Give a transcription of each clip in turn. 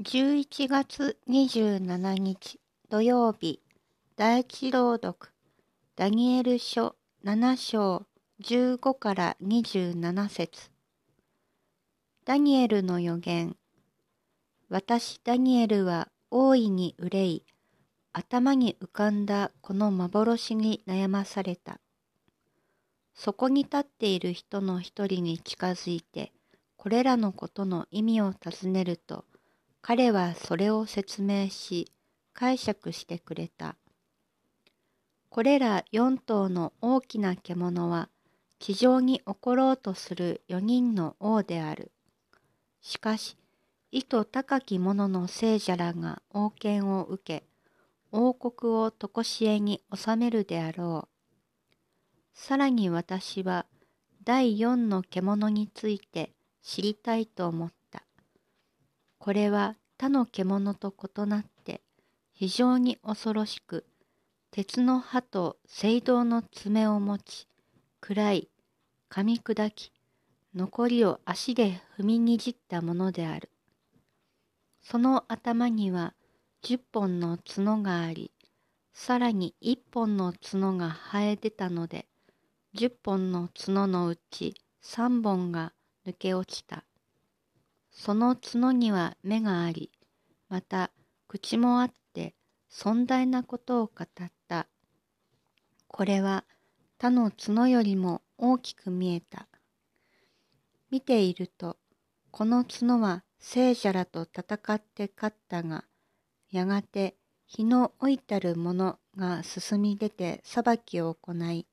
11月27日土曜日第一朗読ダニエル書7章15から27節。ダニエルの予言。私ダニエルは大いに憂い頭に浮かんだこの幻に悩まされた。そこに立っている人の一人に近づいてこれらのことの意味を尋ねると彼はそれを説明し解釈してくれた。これら4頭の大きな獣は地上に起ころうとする4人の王である。しかし、意図高き者の聖者らが王権を受け、王国を常しえに治めるであろう。さらに私は第4の獣について知りたいと思った。これは他の獣と異なって非常に恐ろしく、鉄の歯と青銅の爪を持ち、暗い、噛み砕き、残りを足で踏みにじったものである。その頭には十本の角があり、さらに一本の角が生え出たので、十本の角のうち三本が抜け落ちた。その角には目があり、また口もあって尊大なことを語った。これは他の角よりも大きく見えた。見ていると、この角は聖者らと戦って勝ったが、やがて日の老いたる者が進み出て裁きを行い、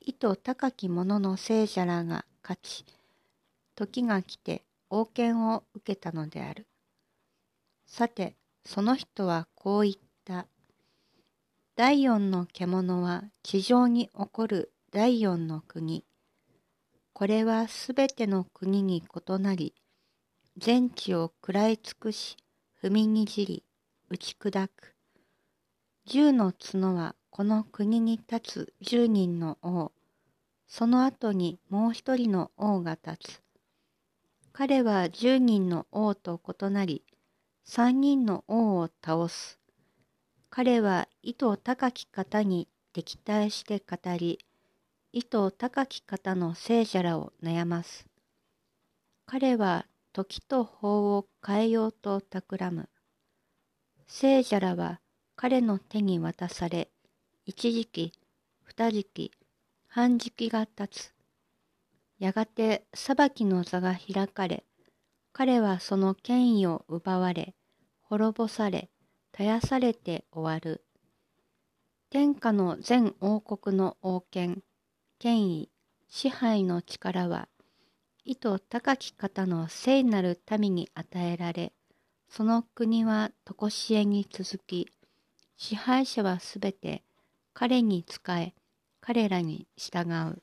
意図高き者の聖者らが勝ち、時が来て王権を受けたのである。さて、その人はこう言った。第四の獣は地上に起こる第四の国。これはすべての国に異なり、全地を食らい尽くし、踏みにじり、打ち砕く。十の角はこの国に立つ十人の王。その後にもう一人の王が立つ。彼は十人の王と異なり、三人の王を倒す。彼は意図高き方に敵対して語り、意図高き方の聖者らを悩ます。彼は時と法を変えようと企む。聖者らは彼の手に渡され、一時期、二時期、半時期が立つ。やがて裁きの座が開かれ、彼はその権威を奪われ、滅ぼされ、絶やされて終わる。天下の全王国の王権、権威、支配の力は、意図高き方の聖なる民に与えられ、その国は常しえに続き、支配者はすべて彼に仕え、彼らに従う。